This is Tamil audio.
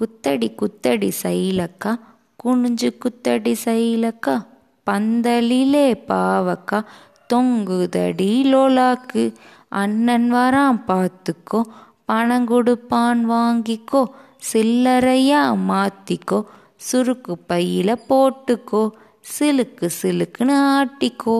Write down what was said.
குத்தடி குத்தடி சைலக்கா குனிஞ்சு குத்தடி சைலக்கா பந்தலிலே பாவக்கா தொங்குதடி லோலாக்கு அண்ணன் வரான் பார்த்துக்கோ பணம் கொடுப்பான் வாங்கிக்கோ சில்லறையா மாத்திக்கோ சுருக்கு பையில போட்டுக்கோ சிலுக்கு சிலுக்குன்னு ஆட்டிக்கோ.